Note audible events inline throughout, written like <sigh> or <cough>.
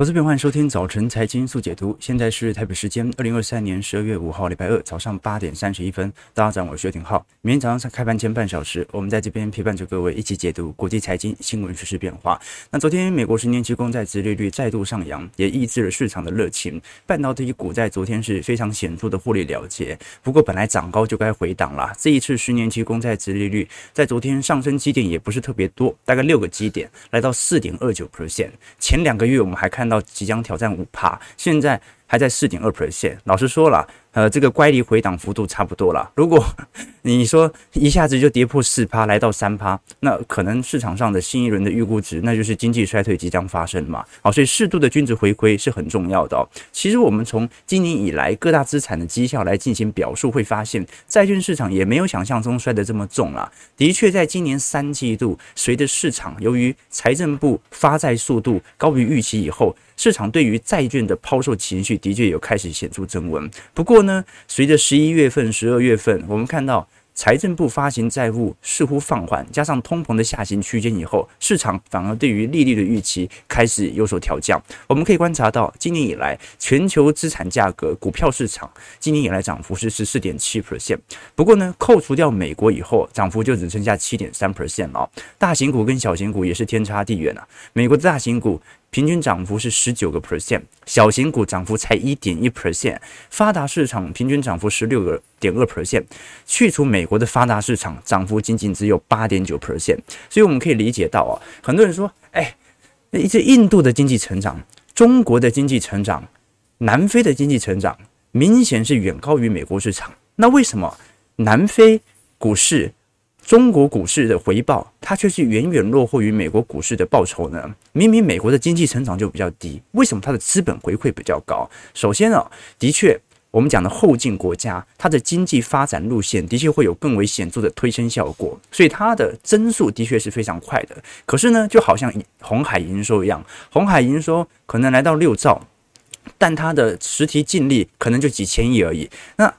投资朋友，欢迎收听早晨财经速解读。现在是台北时间二零二三年十二月五号礼拜二早上八点三十一分。大家好，我是薛廷浩。明天早上开盘前半小时，我们在这边陪伴着各位一起解读国际财经新闻、时事变化。那昨天美国十年期公债殖利率再度上扬，也抑制了市场的热情。半导体股在昨天是非常显著的获利了结。不过本来涨高就该回档了。这一次十年期公债殖利率在昨天上升基点也不是特别多，大概六个基点，来到四点二九 percent。前两个月我们还看。到即将挑战五趴，现在还在四点二 percent。老实说了。呃，这个乖离回档幅度差不多了。如果 <laughs> 你说一下子就跌破四趴，来到三趴，那可能市场上的新一轮的预估值，那就是经济衰退即将发生嘛。好，所以适度的均值回归是很重要的哦。其实我们从今年以来各大资产的绩效来进行表述，会发现债券市场也没有想象中摔得这么重了。的确，在今年三季度，随着市场由于财政部发债速度高于预期以后，市场对于债券的抛售情绪的确有开始显著增温。不过呢，呢，随着十一月份、十二月份，我们看到财政部发行债务似乎放缓，加上通膨的下行区间以后，市场反而对于利率的预期开始有所调降。我们可以观察到，今年以来全球资产价格、股票市场今年以来涨幅是十四点七 percent。不过呢，扣除掉美国以后，涨幅就只剩下七点三 percent 了。大型股跟小型股也是天差地远啊。美国的大型股。平均涨幅是十九个 percent，小型股涨幅才一点一 percent，发达市场平均涨幅十六个点二 percent，去除美国的发达市场，涨幅仅仅只有八点九 percent。所以我们可以理解到啊，很多人说，哎，一些印度的经济成长、中国的经济成长、南非的经济成长，明显是远高于美国市场。那为什么南非股市？中国股市的回报，它却是远远落后于美国股市的报酬呢？明明美国的经济成长就比较低，为什么它的资本回馈比较高？首先呢，的确，我们讲的后进国家，它的经济发展路线的确会有更为显著的推升效果，所以它的增速的确是非常快的。可是呢，就好像红海营收一样，红海营收可能来到六兆，但它的实体净利可能就几千亿而已。那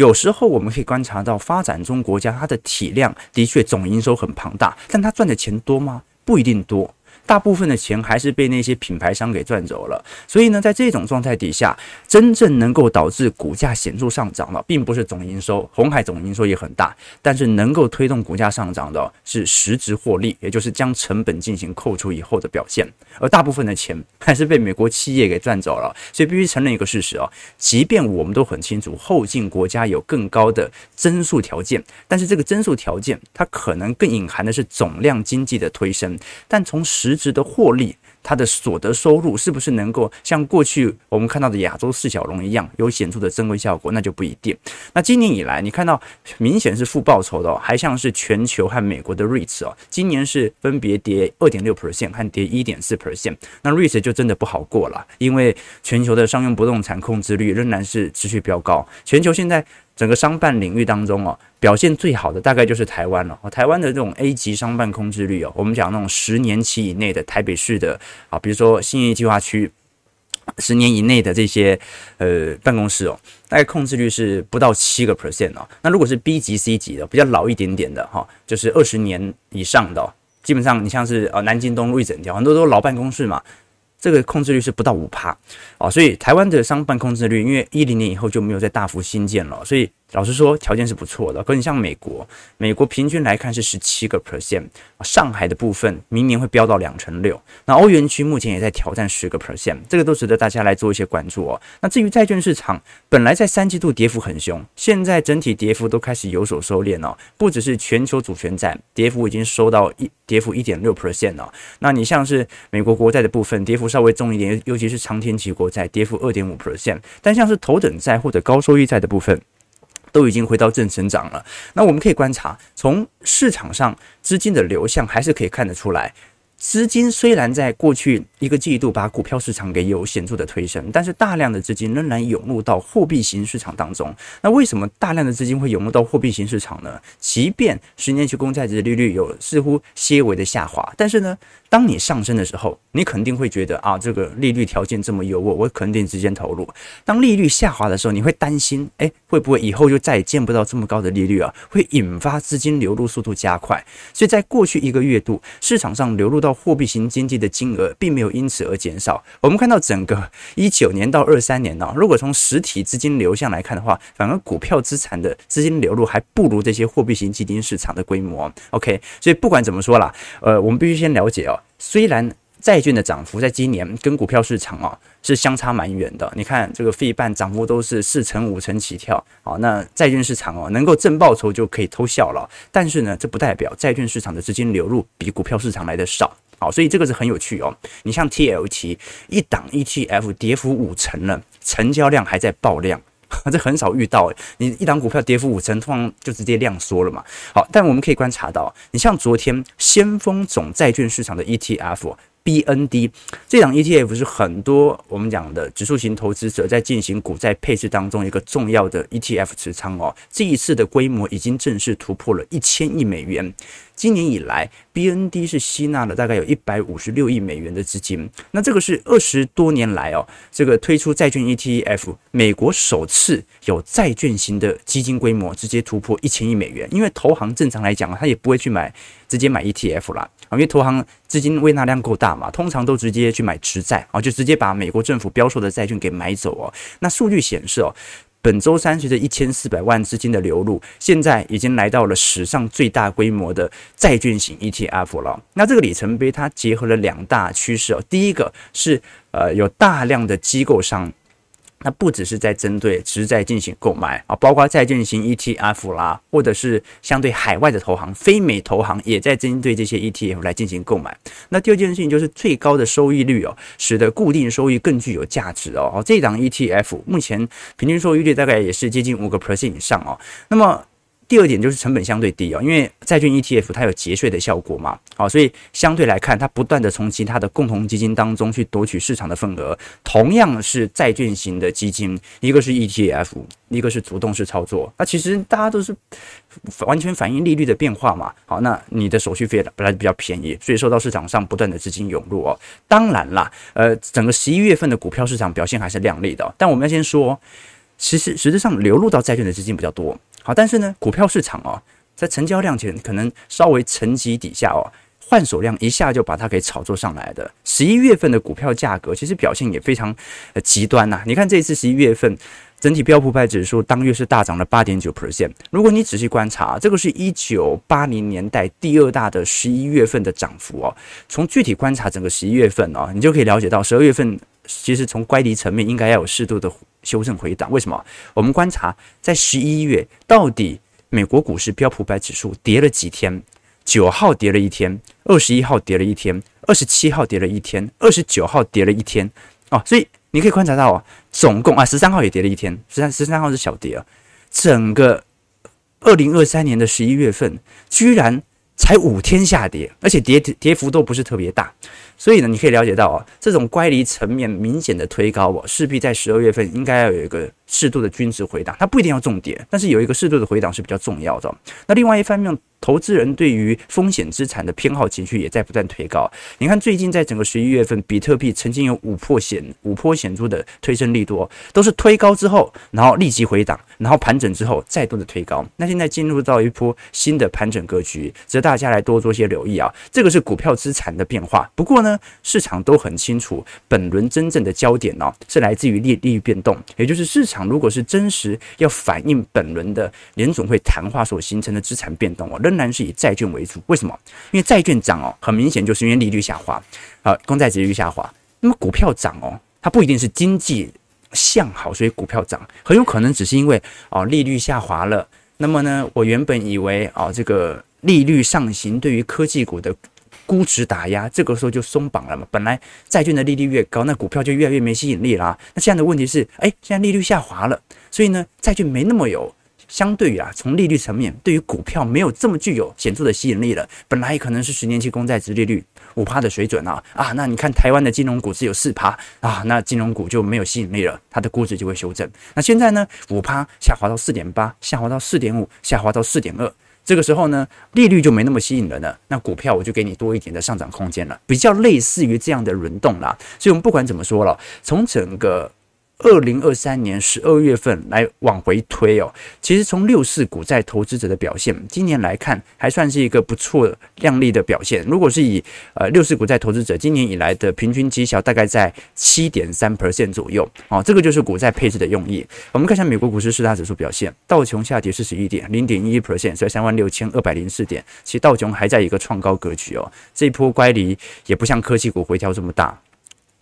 有时候我们可以观察到，发展中国家它的体量的确总营收很庞大，但它赚的钱多吗？不一定多。大部分的钱还是被那些品牌商给赚走了，所以呢，在这种状态底下，真正能够导致股价显著上涨的，并不是总营收，红海总营收也很大，但是能够推动股价上涨的是实质获利，也就是将成本进行扣除以后的表现，而大部分的钱还是被美国企业给赚走了，所以必须承认一个事实哦，即便我们都很清楚后进国家有更高的增速条件，但是这个增速条件它可能更隐含的是总量经济的推升，但从实值得获利，它的所得收入是不是能够像过去我们看到的亚洲四小龙一样有显著的增温效果？那就不一定。那今年以来，你看到明显是负报酬的，还像是全球和美国的 REITs 哦，今年是分别跌二点六 percent 和跌一点四 percent。那 REITs 就真的不好过了，因为全球的商用不动产控制率仍然是持续飙高，全球现在。整个商办领域当中哦，表现最好的大概就是台湾了。台湾的这种 A 级商办空置率哦，我们讲那种十年期以内的台北市的啊，比如说新义计划区，十年以内的这些呃办公室哦，大概控制率是不到七个 percent 哦。那如果是 B 级、C 级的，比较老一点点的哈，就是二十年以上的，基本上你像是呃南京东路一整条，很多都是老办公室嘛。这个控制率是不到五趴啊，所以台湾的商办控制率，因为一零年以后就没有再大幅新建了，所以。老实说，条件是不错的。可你像美国，美国平均来看是十七个 percent，上海的部分明年会飙到两成六。那欧元区目前也在挑战十个 percent，这个都值得大家来做一些关注哦。那至于债券市场，本来在三季度跌幅很凶，现在整体跌幅都开始有所收敛了。不只是全球主权债跌幅已经收到一跌幅一点六 percent 了。那你像是美国国债的部分，跌幅稍微重一点，尤其是长天期国债跌幅二点五 percent。但像是头等债或者高收益债的部分，都已经回到正成长了。那我们可以观察，从市场上资金的流向，还是可以看得出来。资金虽然在过去一个季度把股票市场给有显著的推升，但是大量的资金仍然涌入到货币型市场当中。那为什么大量的资金会涌入到货币型市场呢？即便十年期公债殖利率有似乎些微的下滑，但是呢，当你上升的时候，你肯定会觉得啊，这个利率条件这么优渥，我肯定直接投入。当利率下滑的时候，你会担心，哎，会不会以后就再也见不到这么高的利率啊？会引发资金流入速度加快。所以在过去一个月度，市场上流入到货币型经济的金额并没有因此而减少。我们看到整个一九年到二三年呢，如果从实体资金流向来看的话，反而股票资产的资金流入还不如这些货币型基金市场的规模。OK，所以不管怎么说啦，呃，我们必须先了解哦，虽然。债券的涨幅在今年跟股票市场啊是相差蛮远的。你看这个费半涨幅都是四成五成起跳，好，那债券市场哦能够正报酬就可以偷笑了。但是呢，这不代表债券市场的资金流入比股票市场来的少，好，所以这个是很有趣哦。你像 TLT 一档 ETF 跌幅五成了，成交量还在爆量，<laughs> 这很少遇到。你一档股票跌幅五成，通常就直接量缩了嘛。好，但我们可以观察到，你像昨天先锋总债券市场的 ETF。BND 这档 ETF 是很多我们讲的指数型投资者在进行股债配置当中一个重要的 ETF 持仓哦。这一次的规模已经正式突破了一千亿美元。今年以来，BND 是吸纳了大概有一百五十六亿美元的资金。那这个是二十多年来哦，这个推出债券 ETF，美国首次有债券型的基金规模直接突破一千亿美元。因为投行正常来讲，他也不会去买直接买 ETF 啦。啊，因为投行资金胃纳量够大嘛，通常都直接去买直债啊，就直接把美国政府标售的债券给买走哦。那数据显示哦。本周三，随着一千四百万资金的流入，现在已经来到了史上最大规模的债券型 ETF 了。那这个里程碑，它结合了两大趋势哦。第一个是呃，有大量的机构商。那不只是在针对只是在进行购买啊，包括在进行 ETF 啦，或者是相对海外的投行、非美投行也在针对这些 ETF 来进行购买。那第二件事情就是最高的收益率哦，使得固定收益更具有价值哦。这档 ETF 目前平均收益率大概也是接近五个 percent 以上哦。那么第二点就是成本相对低哦，因为债券 ETF 它有节税的效果嘛，好，所以相对来看，它不断的从其他的共同基金当中去夺取市场的份额。同样是债券型的基金，一个是 ETF，一个是主动式操作，那其实大家都是完全反映利率的变化嘛。好，那你的手续费本来比较便宜，所以受到市场上不断的资金涌入哦。当然啦，呃，整个十一月份的股票市场表现还是亮丽的，但我们要先说，其实实质上流入到债券的资金比较多。好，但是呢，股票市场哦，在成交量前可能稍微沉积底下哦，换手量一下就把它给炒作上来的。十一月份的股票价格其实表现也非常呃极端呐。你看这一次十一月份整体标普百指数当月是大涨了八点九 percent。如果你仔细观察，这个是一九八零年代第二大的十一月份的涨幅哦。从具体观察整个十一月份哦，你就可以了解到十二月份其实从乖离层面应该要有适度的。修正回档，为什么？我们观察在十一月，到底美国股市标普百指数跌了几天？九号跌了一天，二十一号跌了一天，二十七号跌了一天，二十九号跌了一天。哦，所以你可以观察到啊，总共啊十三号也跌了一天，十三十三号是小跌啊。整个二零二三年的十一月份，居然才五天下跌，而且跌跌幅都不是特别大。所以呢，你可以了解到啊，这种乖离层面明显的推高哦，势必在十二月份应该要有一个适度的均值回档，它不一定要重跌，但是有一个适度的回档是比较重要的。那另外一方面，投资人对于风险资产的偏好情绪也在不断推高。你看，最近在整个十一月份，比特币曾经有五破显五波显著的推升力度，都是推高之后，然后立即回档，然后盘整之后再度的推高。那现在进入到一波新的盘整格局，值得大家来多做些留意啊。这个是股票资产的变化。不过呢，市场都很清楚，本轮真正的焦点呢，是来自于利利率变动，也就是市场如果是真实要反映本轮的联总会谈话所形成的资产变动哦。仍然是以债券为主，为什么？因为债券涨哦，很明显就是因为利率下滑，啊，公债殖利率下滑。那么股票涨哦，它不一定是经济向好，所以股票涨，很有可能只是因为哦利率下滑了。那么呢，我原本以为哦这个利率上行对于科技股的估值打压，这个时候就松绑了嘛。本来债券的利率越高，那股票就越来越没吸引力啦。那现在的问题是，哎，现在利率下滑了，所以呢，债券没那么有。相对于啊，从利率层面，对于股票没有这么具有显著的吸引力了。本来可能是十年期公债殖利率五趴的水准啊啊，那你看台湾的金融股只有四趴啊，那金融股就没有吸引力了，它的估值就会修正。那现在呢，五趴下滑到四点八，下滑到四点五，下滑到四点二，这个时候呢，利率就没那么吸引人了，那股票我就给你多一点的上涨空间了，比较类似于这样的轮动啦。所以，我们不管怎么说了，从整个。二零二三年十二月份来往回推哦，其实从六四股债投资者的表现，今年来看还算是一个不错亮丽的表现。如果是以呃六四股债投资者今年以来的平均绩效，大概在七点三 percent 左右哦，这个就是股债配置的用意。我们看一下美国股市四大指数表现，道琼下跌四十一点，零点一一 percent，在三万六千二百零四点。其实道琼还在一个创高格局哦，这一波乖离也不像科技股回调这么大。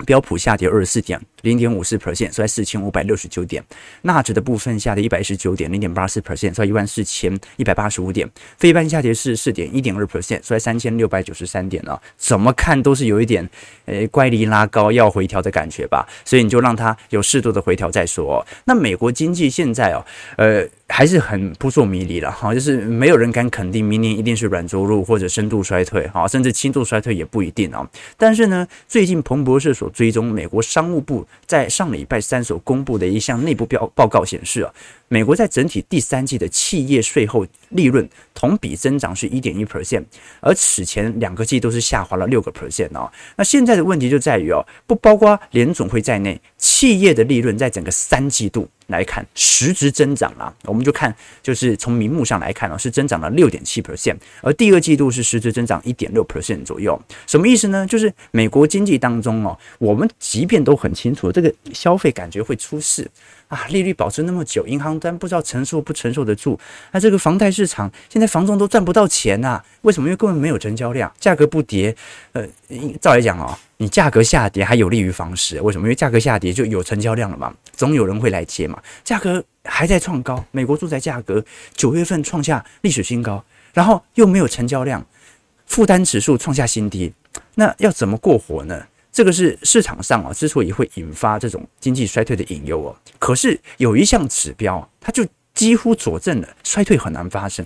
标普下跌二十四点，零点五四 percent，收在四千五百六十九点。纳指的部分下跌一百一十九点，零点八四 percent，收在一万四千一百八十五点。非半下跌四十四点，一点二 percent，收在三千六百九十三点啊。怎么看都是有一点，呃，乖离拉高要回调的感觉吧。所以你就让它有适度的回调再说。那美国经济现在哦，呃。还是很扑朔迷离了哈，就是没有人敢肯定明年一定是软着陆或者深度衰退哈，甚至轻度衰退也不一定啊。但是呢，最近彭博社所追踪美国商务部在上礼拜三所公布的一项内部报报告显示啊。美国在整体第三季的企业税后利润同比增长是一点一 percent，而此前两个季都是下滑了六个 percent 哦。那现在的问题就在于哦，不包括联总会在内，企业的利润在整个三季度来看实质增长啊，我们就看就是从名目上来看哦，是增长了六点七 percent，而第二季度是实质增长一点六 percent 左右。什么意思呢？就是美国经济当中哦，我们即便都很清楚这个消费感觉会出事。啊，利率保持那么久，银行端不知道承受不承受得住。那这个房贷市场现在房仲都赚不到钱呐、为什么？因为根本没有成交量，价格不跌。呃，照来讲哦，你价格下跌还有利于房市。为什么？因为价格下跌就有成交量了嘛，总有人会来接嘛。价格还在创高，美国住宅价格九月份创下历史新高，然后又没有成交量，负担指数创下新低，那要怎么过活呢？这个是市场上啊，之所以会引发这种经济衰退的隐忧哦。可是有一项指标，它就几乎佐证了衰退很难发生。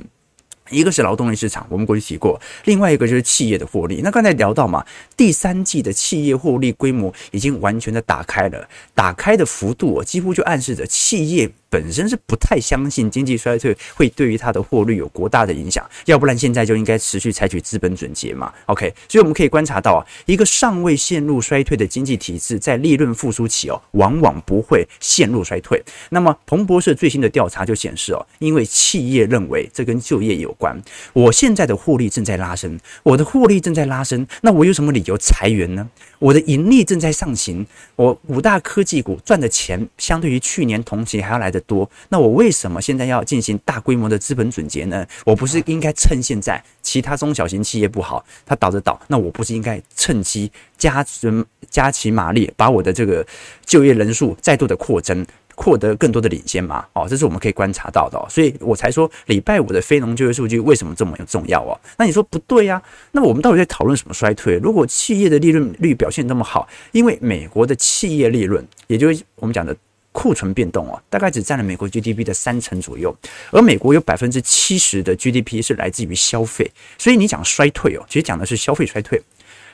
一个是劳动力市场，我们过去提过；另外一个就是企业的获利。那刚才聊到嘛，第三季的企业获利规模已经完全的打开了，打开的幅度哦，几乎就暗示着企业。本身是不太相信经济衰退会对于它的获利有多大的影响，要不然现在就应该持续采取资本准结嘛。OK，所以我们可以观察到啊，一个尚未陷入衰退的经济体制，在利润复苏期哦，往往不会陷入衰退。那么彭博社最新的调查就显示哦，因为企业认为这跟就业有关，我现在的获利正在拉升，我的获利正在拉升，那我有什么理由裁员呢？我的盈利正在上行，我五大科技股赚的钱相对于去年同期还要来得多，那我为什么现在要进行大规模的资本总结呢？我不是应该趁现在其他中小型企业不好，它倒着倒，那我不是应该趁机加人加起马力，把我的这个就业人数再度的扩增？获得更多的领先嘛？哦，这是我们可以观察到的，所以我才说礼拜五的非农就业数据为什么这么重要哦？那你说不对呀？那我们到底在讨论什么衰退？如果企业的利润率表现那么好，因为美国的企业利润，也就是我们讲的库存变动哦，大概只占了美国 GDP 的三成左右，而美国有百分之七十的 GDP 是来自于消费，所以你讲衰退哦，其实讲的是消费衰退。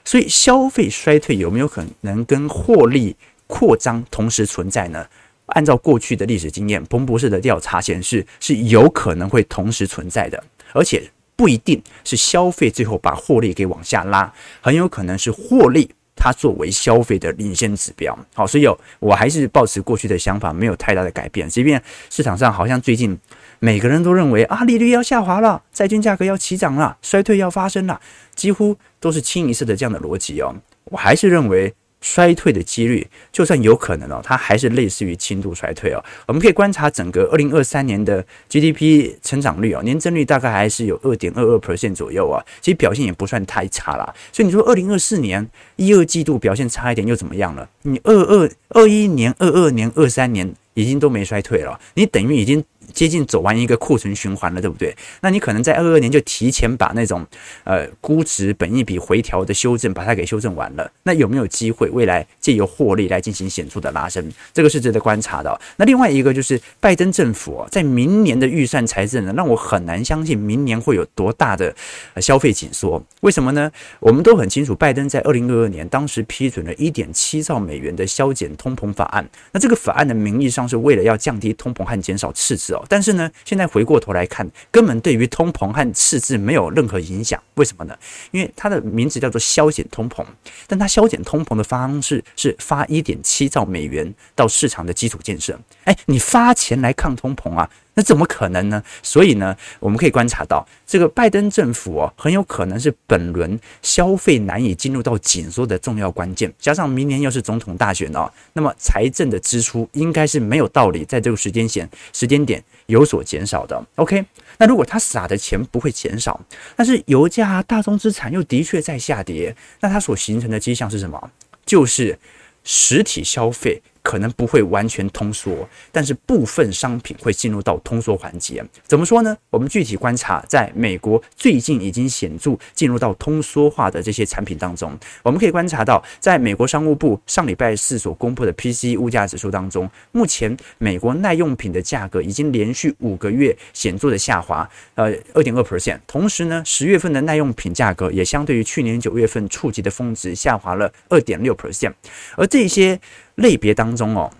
所以消费衰退有没有可能跟获利扩张同时存在呢？按照过去的历史经验，彭博士的调查显示是有可能会同时存在的，而且不一定是消费最后把获利给往下拉，很有可能是获利它作为消费的领先指标。好，所以我还是抱持过去的想法，没有太大的改变。即便市场上好像最近每个人都认为啊，利率要下滑了，债券价格要起涨了，衰退要发生了，几乎都是清一色的这样的逻辑哦，我还是认为。衰退的几率，就算有可能哦，它还是类似于轻度衰退哦。我们可以观察整个二零二三年的 GDP 成长率哦，年增率大概还是有二点二二 percent 左右啊，其实表现也不算太差啦。所以你说二零二四年一二季度表现差一点又怎么样了？你二二二一年、二二年、二三年已经都没衰退了，你等于已经。接近走完一个库存循环了，对不对？那你可能在二二年就提前把那种呃估值本一笔回调的修正，把它给修正完了。那有没有机会未来借由获利来进行显著的拉升？这个是值得观察的。那另外一个就是拜登政府在明年的预算财政呢，让我很难相信明年会有多大的消费紧缩。为什么呢？我们都很清楚，拜登在二零二二年当时批准了一点七兆美元的削减通膨法案。那这个法案的名义上是为了要降低通膨和减少赤字。但是呢，现在回过头来看，根本对于通膨和赤字没有任何影响。为什么呢？因为它的名字叫做消减通膨，但它消减通膨的方式是发一点七兆美元到市场的基础建设。哎，你发钱来抗通膨啊？那怎么可能呢？所以呢，我们可以观察到，这个拜登政府哦，很有可能是本轮消费难以进入到紧缩的重要关键。加上明年又是总统大选哦，那么财政的支出应该是没有道理在这个时间线时间点有所减少的。OK，那如果他撒的钱不会减少，但是油价、大宗资产又的确在下跌，那它所形成的迹象是什么？就是实体消费。可能不会完全通缩，但是部分商品会进入到通缩环节。怎么说呢？我们具体观察，在美国最近已经显著进入到通缩化的这些产品当中，我们可以观察到，在美国商务部上礼拜四所公布的 PC 物价指数当中，目前美国耐用品的价格已经连续五个月显著的下滑，呃，二点二 percent。同时呢，十月份的耐用品价格也相对于去年九月份触及的峰值下滑了二点六 percent，而这些。类别当中哦，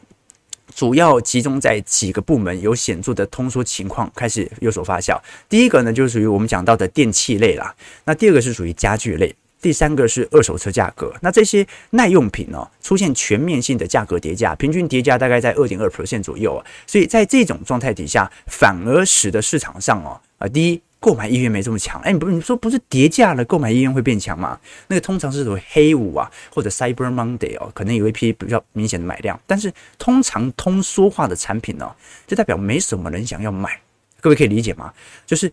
主要集中在几个部门有显著的通缩情况开始有所发酵。第一个呢，就是属于我们讲到的电器类啦。那第二个是属于家具类，第三个是二手车价格。那这些耐用品呢，出现全面性的价格叠加，平均叠加大概在二点二 percent 左右啊。所以在这种状态底下，反而使得市场上哦，啊，第一。购买意愿没这么强，哎，你不是，你说不是跌价了，购买意愿会变强吗？那个通常是属于黑五啊，或者 Cyber Monday 哦，可能有一批比较明显的买量，但是通常通缩化的产品呢、就代表没什么人想要买，各位可以理解吗？就是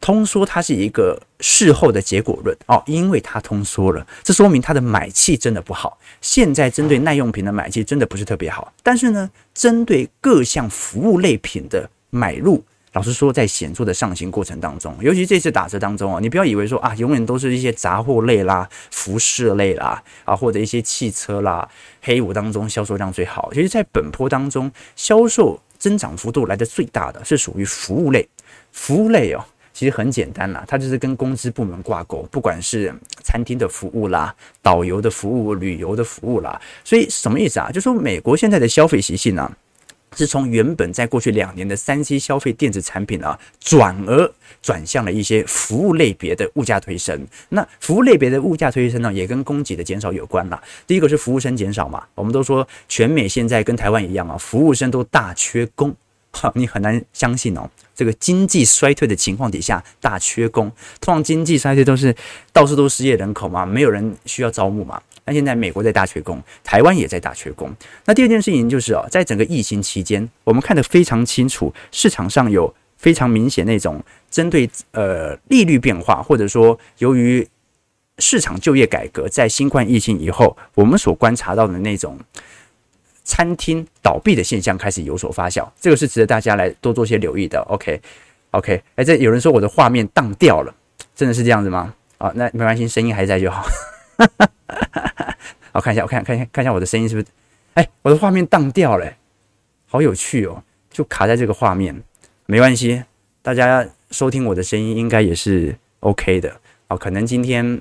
通缩它是一个事后的结果论哦，因为它通缩了，这说明它的买气真的不好。现在针对耐用品的买气真的不是特别好，但是呢，针对各项服务类品的买入。老实说，在显著的上行过程当中，尤其这次打折当中啊，你不要以为说啊，永远都是一些杂货类啦、服饰类啦啊，或者一些汽车啦，黑五当中销售量最好。其实，在本波当中，销售增长幅度来的最大的是属于服务类。服务类哦，其实很简单啦，它就是跟公资部门挂钩，不管是餐厅的服务啦、导游的服务、旅游的服务啦。所以什么意思啊？就说美国现在的消费习性呢？是从原本在过去两年的三 C 消费电子产品啊，转而转向了一些服务类别的物价推升。那服务类别的物价推升呢，也跟供给的减少有关了。第一个是服务生减少嘛，我们都说全美现在跟台湾一样啊，服务生都大缺工。<laughs> 你很难相信哦，这个经济衰退的情况底下大缺工。通常经济衰退都是到处都失业人口嘛，没有人需要招募嘛。那现在美国在大缺工，台湾也在大缺工。那第二件事情就是哦，在整个疫情期间，我们看得非常清楚，市场上有非常明显那种针对呃利率变化，或者说由于市场就业改革，在新冠疫情以后，我们所观察到的那种餐厅倒闭的现象开始有所发酵，这个是值得大家来多做些留意的。OK，OK，哎，这有人说我的画面荡掉了，真的是这样子吗？啊，那没关系，声音还在就好。哈哈哈哈好，看一下，我看看一下，看一下我的声音是不是？哎，我的画面荡掉了，好有趣哦，就卡在这个画面，没关系，大家收听我的声音应该也是 OK 的哦。可能今天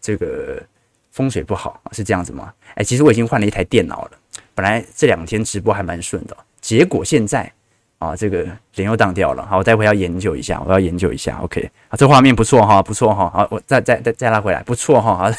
这个风水不好，是这样子吗？哎，其实我已经换了一台电脑了，本来这两天直播还蛮顺的，结果现在。啊，这个脸又荡掉了。好，我待会要研究一下，我要研究一下。OK，啊，这画面不错哈，不错哈。好，我再再再再拉回来，不错哈。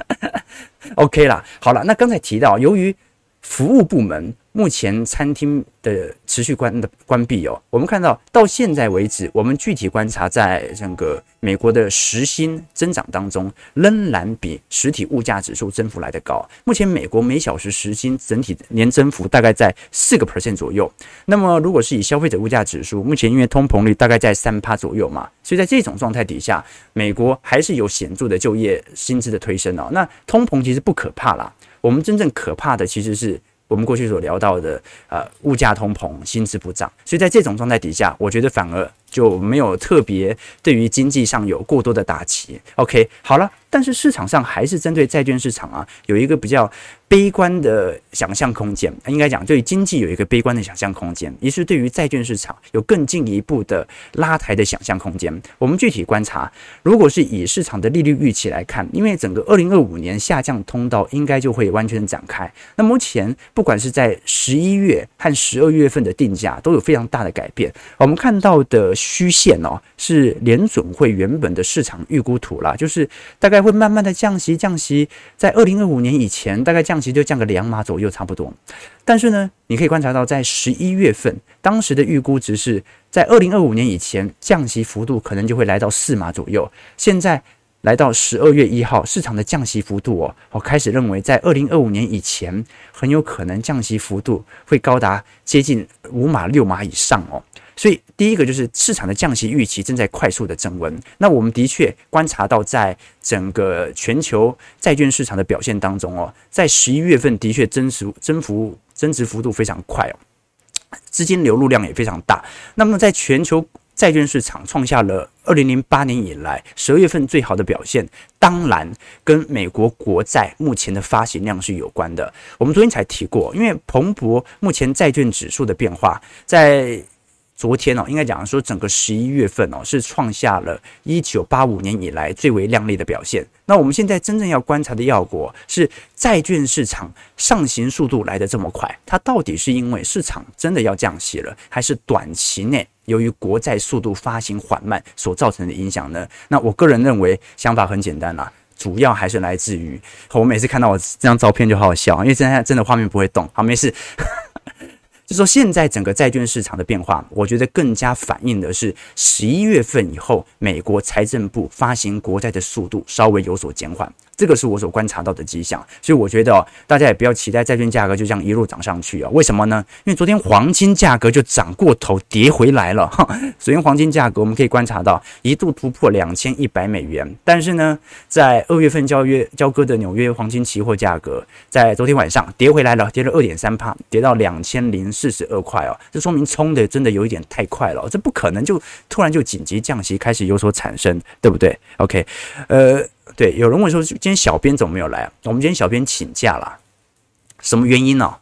<laughs> OK 啦。好了，那刚才提到，由于服务部门。目前餐厅的持续关的关闭哦，我们看到到现在为止，我们具体观察在整个美国的时薪增长当中，仍然比实体物价指数增幅来得高。目前美国每小时时薪整体年增幅大概在四个 percent 左右。那么如果是以消费者物价指数，目前因为通膨率大概在三趴左右嘛，所以在这种状态底下，美国还是有显著的就业薪资的推升哦。那通膨其实不可怕啦，我们真正可怕的其实是。我们过去所聊到的，呃，物价通膨，薪资不涨，所以在这种状态底下，我觉得反而就没有特别对于经济上有过多的打击。OK，好了，但是市场上还是针对债券市场啊，有一个比较悲观的想象空间。应该讲，对经济有一个悲观的想象空间，也是对于债券市场有更进一步的拉抬的想象空间。我们具体观察，如果是以市场的利率预期来看，因为整个二零二五年下降通道应该就会完全展开。那目前不管是在十一月和十二月份的定价都有非常大的改变。我们看到的虚线哦，是联准会原本的市场预估图啦，就是大概。会慢慢的降息，降息在二零二五年以前，大概降息就降个两码左右，差不多。但是呢，你可以观察到，在十一月份，当时的预估值是在二零二五年以前降息幅度可能就会来到四码左右。现在来到十二月一号，市场的降息幅度哦，我开始认为在二零二五年以前，很有可能降息幅度会高达接近五码六码以上哦。所以，第一个就是市场的降息预期正在快速的增温。那我们的确观察到，在整个全球债券市场的表现当中哦，在十一月份的确增值增幅增值幅度非常快哦，资金流入量也非常大。那么，在全球债券市场创下了二零零八年以来十二月份最好的表现，当然跟美国国债目前的发行量是有关的。我们昨天才提过，因为彭博目前债券指数的变化在。昨天哦，应该讲说整个十一月份哦，是创下了一九八五年以来最为亮丽的表现。那我们现在真正要观察的要果是债券市场上行速度来得这么快，它到底是因为市场真的要降息了，还是短期内由于国债速度发行缓慢所造成的影响呢？那我个人认为想法很简单啦，主要还是来自于我每次看到我这张照片就好好笑，因为现在真的画面不会动。好，没事。就说现在整个债券市场的变化，我觉得更加反映的是十一月份以后，美国财政部发行国债的速度稍微有所减缓。这个是我所观察到的迹象，所以我觉得，大家也不要期待债券价格就这样一路涨上去啊。为什么呢？因为昨天黄金价格就涨过头，跌回来了。<laughs> 昨天黄金价格我们可以观察到一度突破两千一百美元，但是呢，在二月份交约交割的纽约黄金期货价格在昨天晚上跌回来了，跌了二点三趴，跌到两千零四十二块哦。这说明冲的真的有一点太快了，这不可能就突然就紧急降息开始有所产生，对不对？OK，呃。对，有人问说，今天小编怎么没有来？我们今天小编请假了，什么原因呢？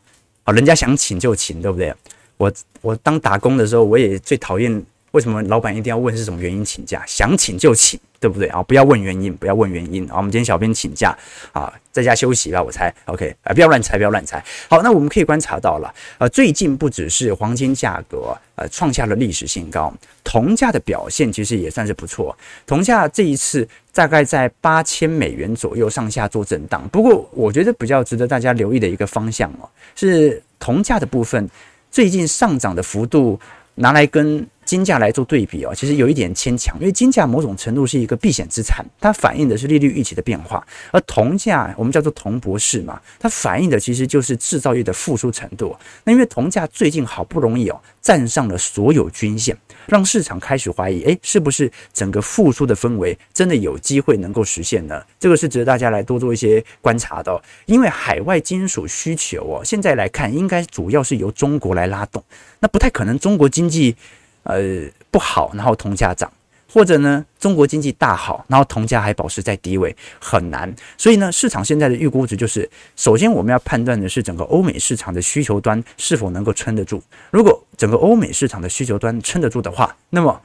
啊，人家想请就请，对不对？我我当打工的时候，我也最讨厌为什么老板一定要问是什么原因请假，想请就请。对不对啊？不要问原因，不要问原因啊！我们今天小编请假啊，在家休息吧，我猜。OK 啊，不要乱猜，不要乱猜。好，那我们可以观察到了，呃，最近不只是黄金价格呃创下了历史新高，铜价的表现其实也算是不错。铜价这一次大概在八千美元左右上下做震荡。不过，我觉得比较值得大家留意的一个方向哦，是铜价的部分最近上涨的幅度拿来跟。金价来做对比哦，其实有一点牵强，因为金价某种程度是一个避险资产，它反映的是利率预期的变化，而铜价我们叫做铜博士嘛，它反映的其实就是制造业的复苏程度。那因为铜价最近好不容易哦站上了所有均线，让市场开始怀疑，诶，是不是整个复苏的氛围真的有机会能够实现呢？这个是值得大家来多做一些观察的哦，因为海外金属需求哦，现在来看应该主要是由中国来拉动，那不太可能中国经济。呃，不好，然后铜价涨，或者呢，中国经济大好，然后铜价还保持在低位，很难。所以呢，市场现在的预估值就是，首先我们要判断的是整个欧美市场的需求端是否能够撑得住。如果整个欧美市场的需求端撑得住的话，那么。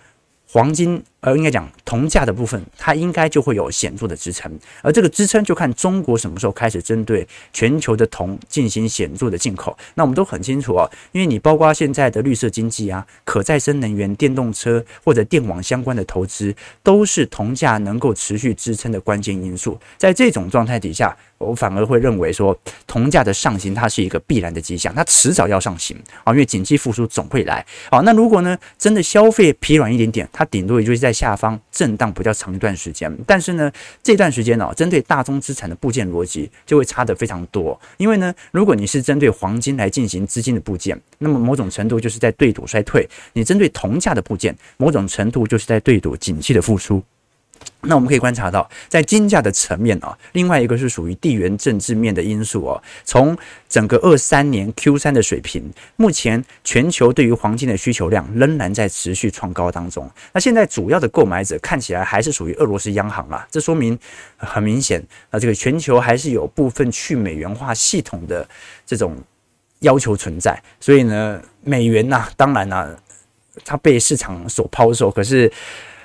黄金，呃，应该讲铜价的部分，它应该就会有显著的支撑，而这个支撑就看中国什么时候开始针对全球的铜进行显著的进口。那我们都很清楚哦，因为你包括现在的绿色经济啊、可再生能源、电动车或者电网相关的投资，都是铜价能够持续支撑的关键因素。在这种状态底下，我反而会认为说，铜价的上行它是一个必然的迹象，它迟早要上行啊，因为经济复苏总会来。好，那如果呢，真的消费疲软一点点，它顶多也就是在下方震荡比较长一段时间。但是呢，这段时间呢，针对大宗资产的部件逻辑就会差得非常多。因为呢，如果你是针对黄金来进行资金的部件，那么某种程度就是在对赌衰退；你针对铜价的部件，某种程度就是在对赌景气的复苏。那我们可以观察到，在金价的层面啊，另外一个是属于地缘政治面的因素哦。从整个二三年 Q 三的水平，目前全球对于黄金的需求量仍然在持续创高当中。那现在主要的购买者看起来还是属于俄罗斯央行啦，这说明很明显啊，这个全球还是有部分去美元化系统的这种要求存在。所以呢，美元呐、当然呐、它被市场所抛售，可是。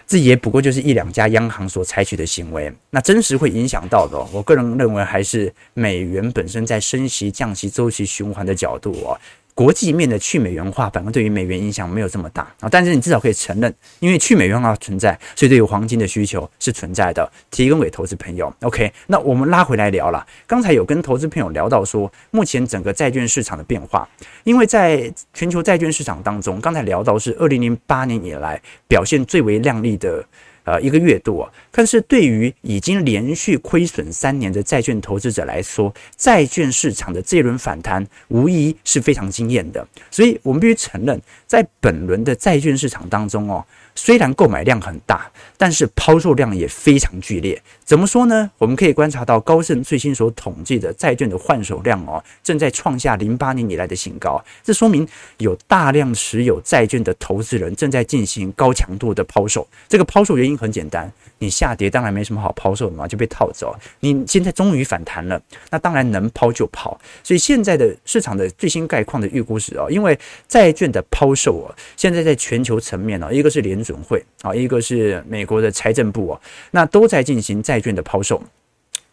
这也不过就是一两家央行所采取的行为，那真实会影响到的，我个人认为还是美元本身在升息、降息周期循环的角度哦。国际面的去美元化，反而对于美元影响没有这么大啊。但是你至少可以承认，因为去美元化存在，所以对于黄金的需求是存在的。提供给投资朋友。OK，那我们拉回来聊了。刚才有跟投资朋友聊到说，目前整个债券市场的变化，因为在全球债券市场当中，刚才聊到是二零零八年以来表现最为亮丽的。呃，一个月度啊，但是对于已经连续亏损三年的债券投资者来说，债券市场的这一轮反弹无疑是非常惊艳的。所以，我们必须承认，在本轮的债券市场当中哦。虽然购买量很大，但是抛售量也非常剧烈。怎么说呢？我们可以观察到高盛最新所统计的债券的换手量哦，正在创下零八年以来的新高。这说明有大量持有债券的投资人正在进行高强度的抛售。这个抛售原因很简单。你下跌当然没什么好抛售的嘛，就被套走。你现在终于反弹了，那当然能抛就抛。所以现在的市场的最新概况的预估是哦，因为债券的抛售啊，现在在全球层面呢，一个是联准会啊，一个是美国的财政部啊，那都在进行债券的抛售。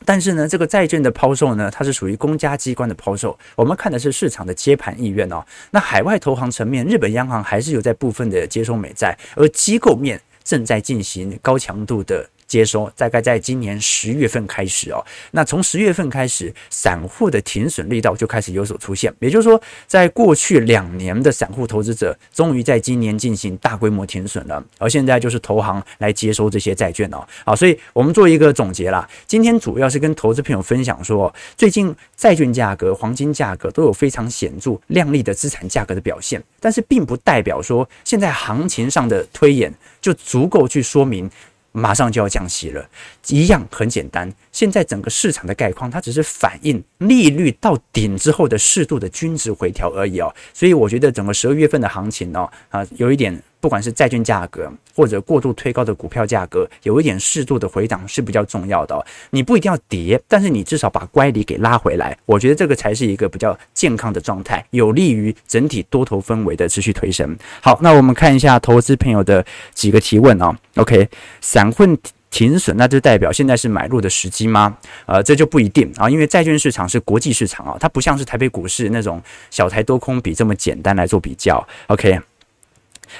但是呢，这个债券的抛售呢，它是属于公家机关的抛售，我们看的是市场的接盘意愿哦。那海外投行层面，日本央行还是有在部分的接收美债，而机构面。正在进行高强度的接收，大概在今年十月份开始哦。那从十月份开始，散户的停损力道就开始有所出现。也就是说，在过去两年的散户投资者，终于在今年进行大规模停损了。而现在就是投行来接收这些债券哦。好，所以我们做一个总结啦。今天主要是跟投资朋友分享说，最近债券价格、黄金价格都有非常显著、亮丽的资产价格的表现，但是并不代表说现在行情上的推演。就足够去说明，马上就要降息了，一样很简单。现在整个市场的概况，它只是反映利率到顶之后的适度的均值回调而已哦。所以我觉得整个十二月份的行情呢，啊，有一点。不管是债券价格或者过度推高的股票价格，有一点适度的回档是比较重要的。你不一定要跌，但是你至少把乖离给拉回来，我觉得这个才是一个比较健康的状态，有利于整体多头氛围的持续推升。好，那我们看一下投资朋友的几个提问哦。OK，散混停损，那就代表现在是买入的时机吗？呃，这就不一定啊，因为债券市场是国际市场啊，它不像是台北股市那种小台多空比这么简单来做比较。OK。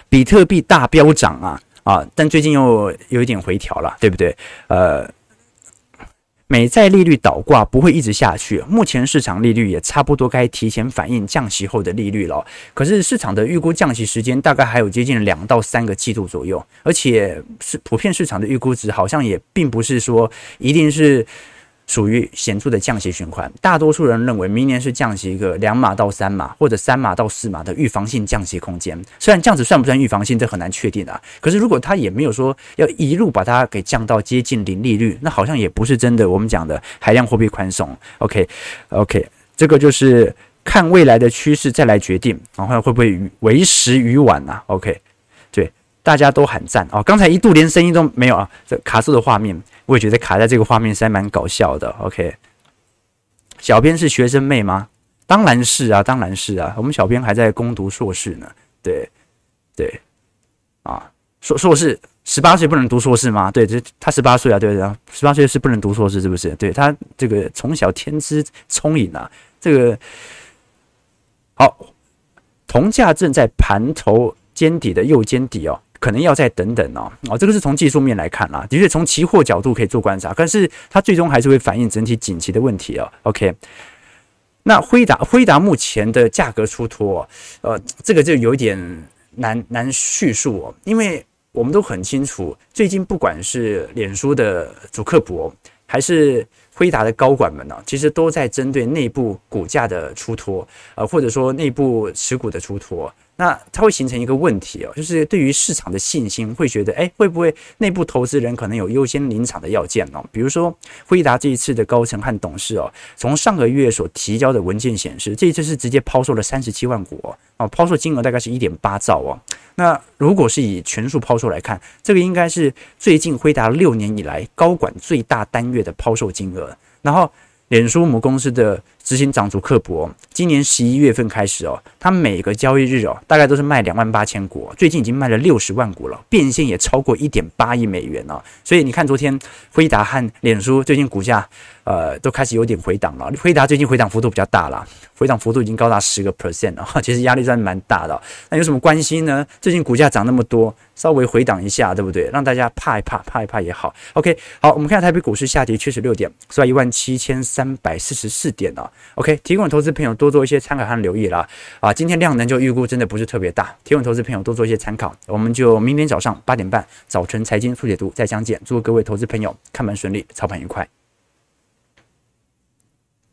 比特币大飙涨啊啊！但最近又有一点回调了，对不对？呃，美债利率倒挂不会一直下去，目前市场利率也差不多该提前反映降息后的利率了。可是市场的预估降息时间大概还有接近两到三个季度左右，而且是普遍市场的预估值好像也并不是说一定是。属于显著的降息循环，大多数人认为明年是降息一个两码到三码，或者三码到四码的预防性降息空间。虽然这样子算不算预防性，这很难确定啊。可是如果他也没有说要一路把它给降到接近零利率，那好像也不是真的。我们讲的海量货币宽松，OK OK，这个就是看未来的趋势再来决定，然后会不会为时已晚啊？OK，大家都喊赞哦。刚才一度连声音都没有啊，这卡住的画面。我也觉得卡在这个画面是还蛮搞笑的。OK，小编是学生妹吗？当然是啊，当然是啊。我们小编还在攻读硕士呢。对，对，啊，硕硕士十八岁不能读硕士吗？对，这他十八岁啊，对对，十八岁是不能读硕士，是不是？对他这个从小天资聪颖啊，这个好，铜价正在盘头尖底的右肩底哦。可能要再等等哦，哦，这个是从技术面来看啦，的确从期货角度可以做观察，但是它最终还是会反映整体景气的问题哦。OK，那辉达辉达目前的价格出脱，呃，这个就有点难难叙述哦，因为我们都很清楚，最近不管是脸书的祖克伯还是辉达的高管们呢，其实都在针对内部股价的出脱，呃，或者说内部持股的出脱。那它会形成一个问题哦，就是对于市场的信心会觉得，哎，会不会内部投资人可能有优先临场的要件哦？比如说辉达这一次的高层和董事哦，从上个月所提交的文件显示，这一次是直接抛售了三十七万股哦，哦，抛售金额大概是一点八兆哦。那如果是以全数抛售来看，这个应该是最近辉达六年以来高管最大单月的抛售金额，然后。脸书母公司的执行长祖克伯，今年十一月份开始哦，他每个交易日哦，大概都是卖两万八千股，最近已经卖了六十万股了，变现也超过一点八亿美元了。所以你看，昨天辉达和脸书最近股价。呃，都开始有点回档了。辉达最近回档幅度比较大了，回档幅度已经高达十个 percent 了，<laughs> 其实压力算蛮大的。那有什么关系呢？最近股价涨那么多，稍微回档一下，对不对？让大家怕一怕，怕一怕也好。OK，好，我们看下台北股市下跌七十六点，收在一万七千三百四十四点了。OK，提供投资朋友多做一些参考和留意了。啊，今天量能就预估真的不是特别大，提供投资朋友多做一些参考。我们就明天早上八点半早晨财经速解读再相见。祝各位投资朋友看盘顺利，操盘愉快。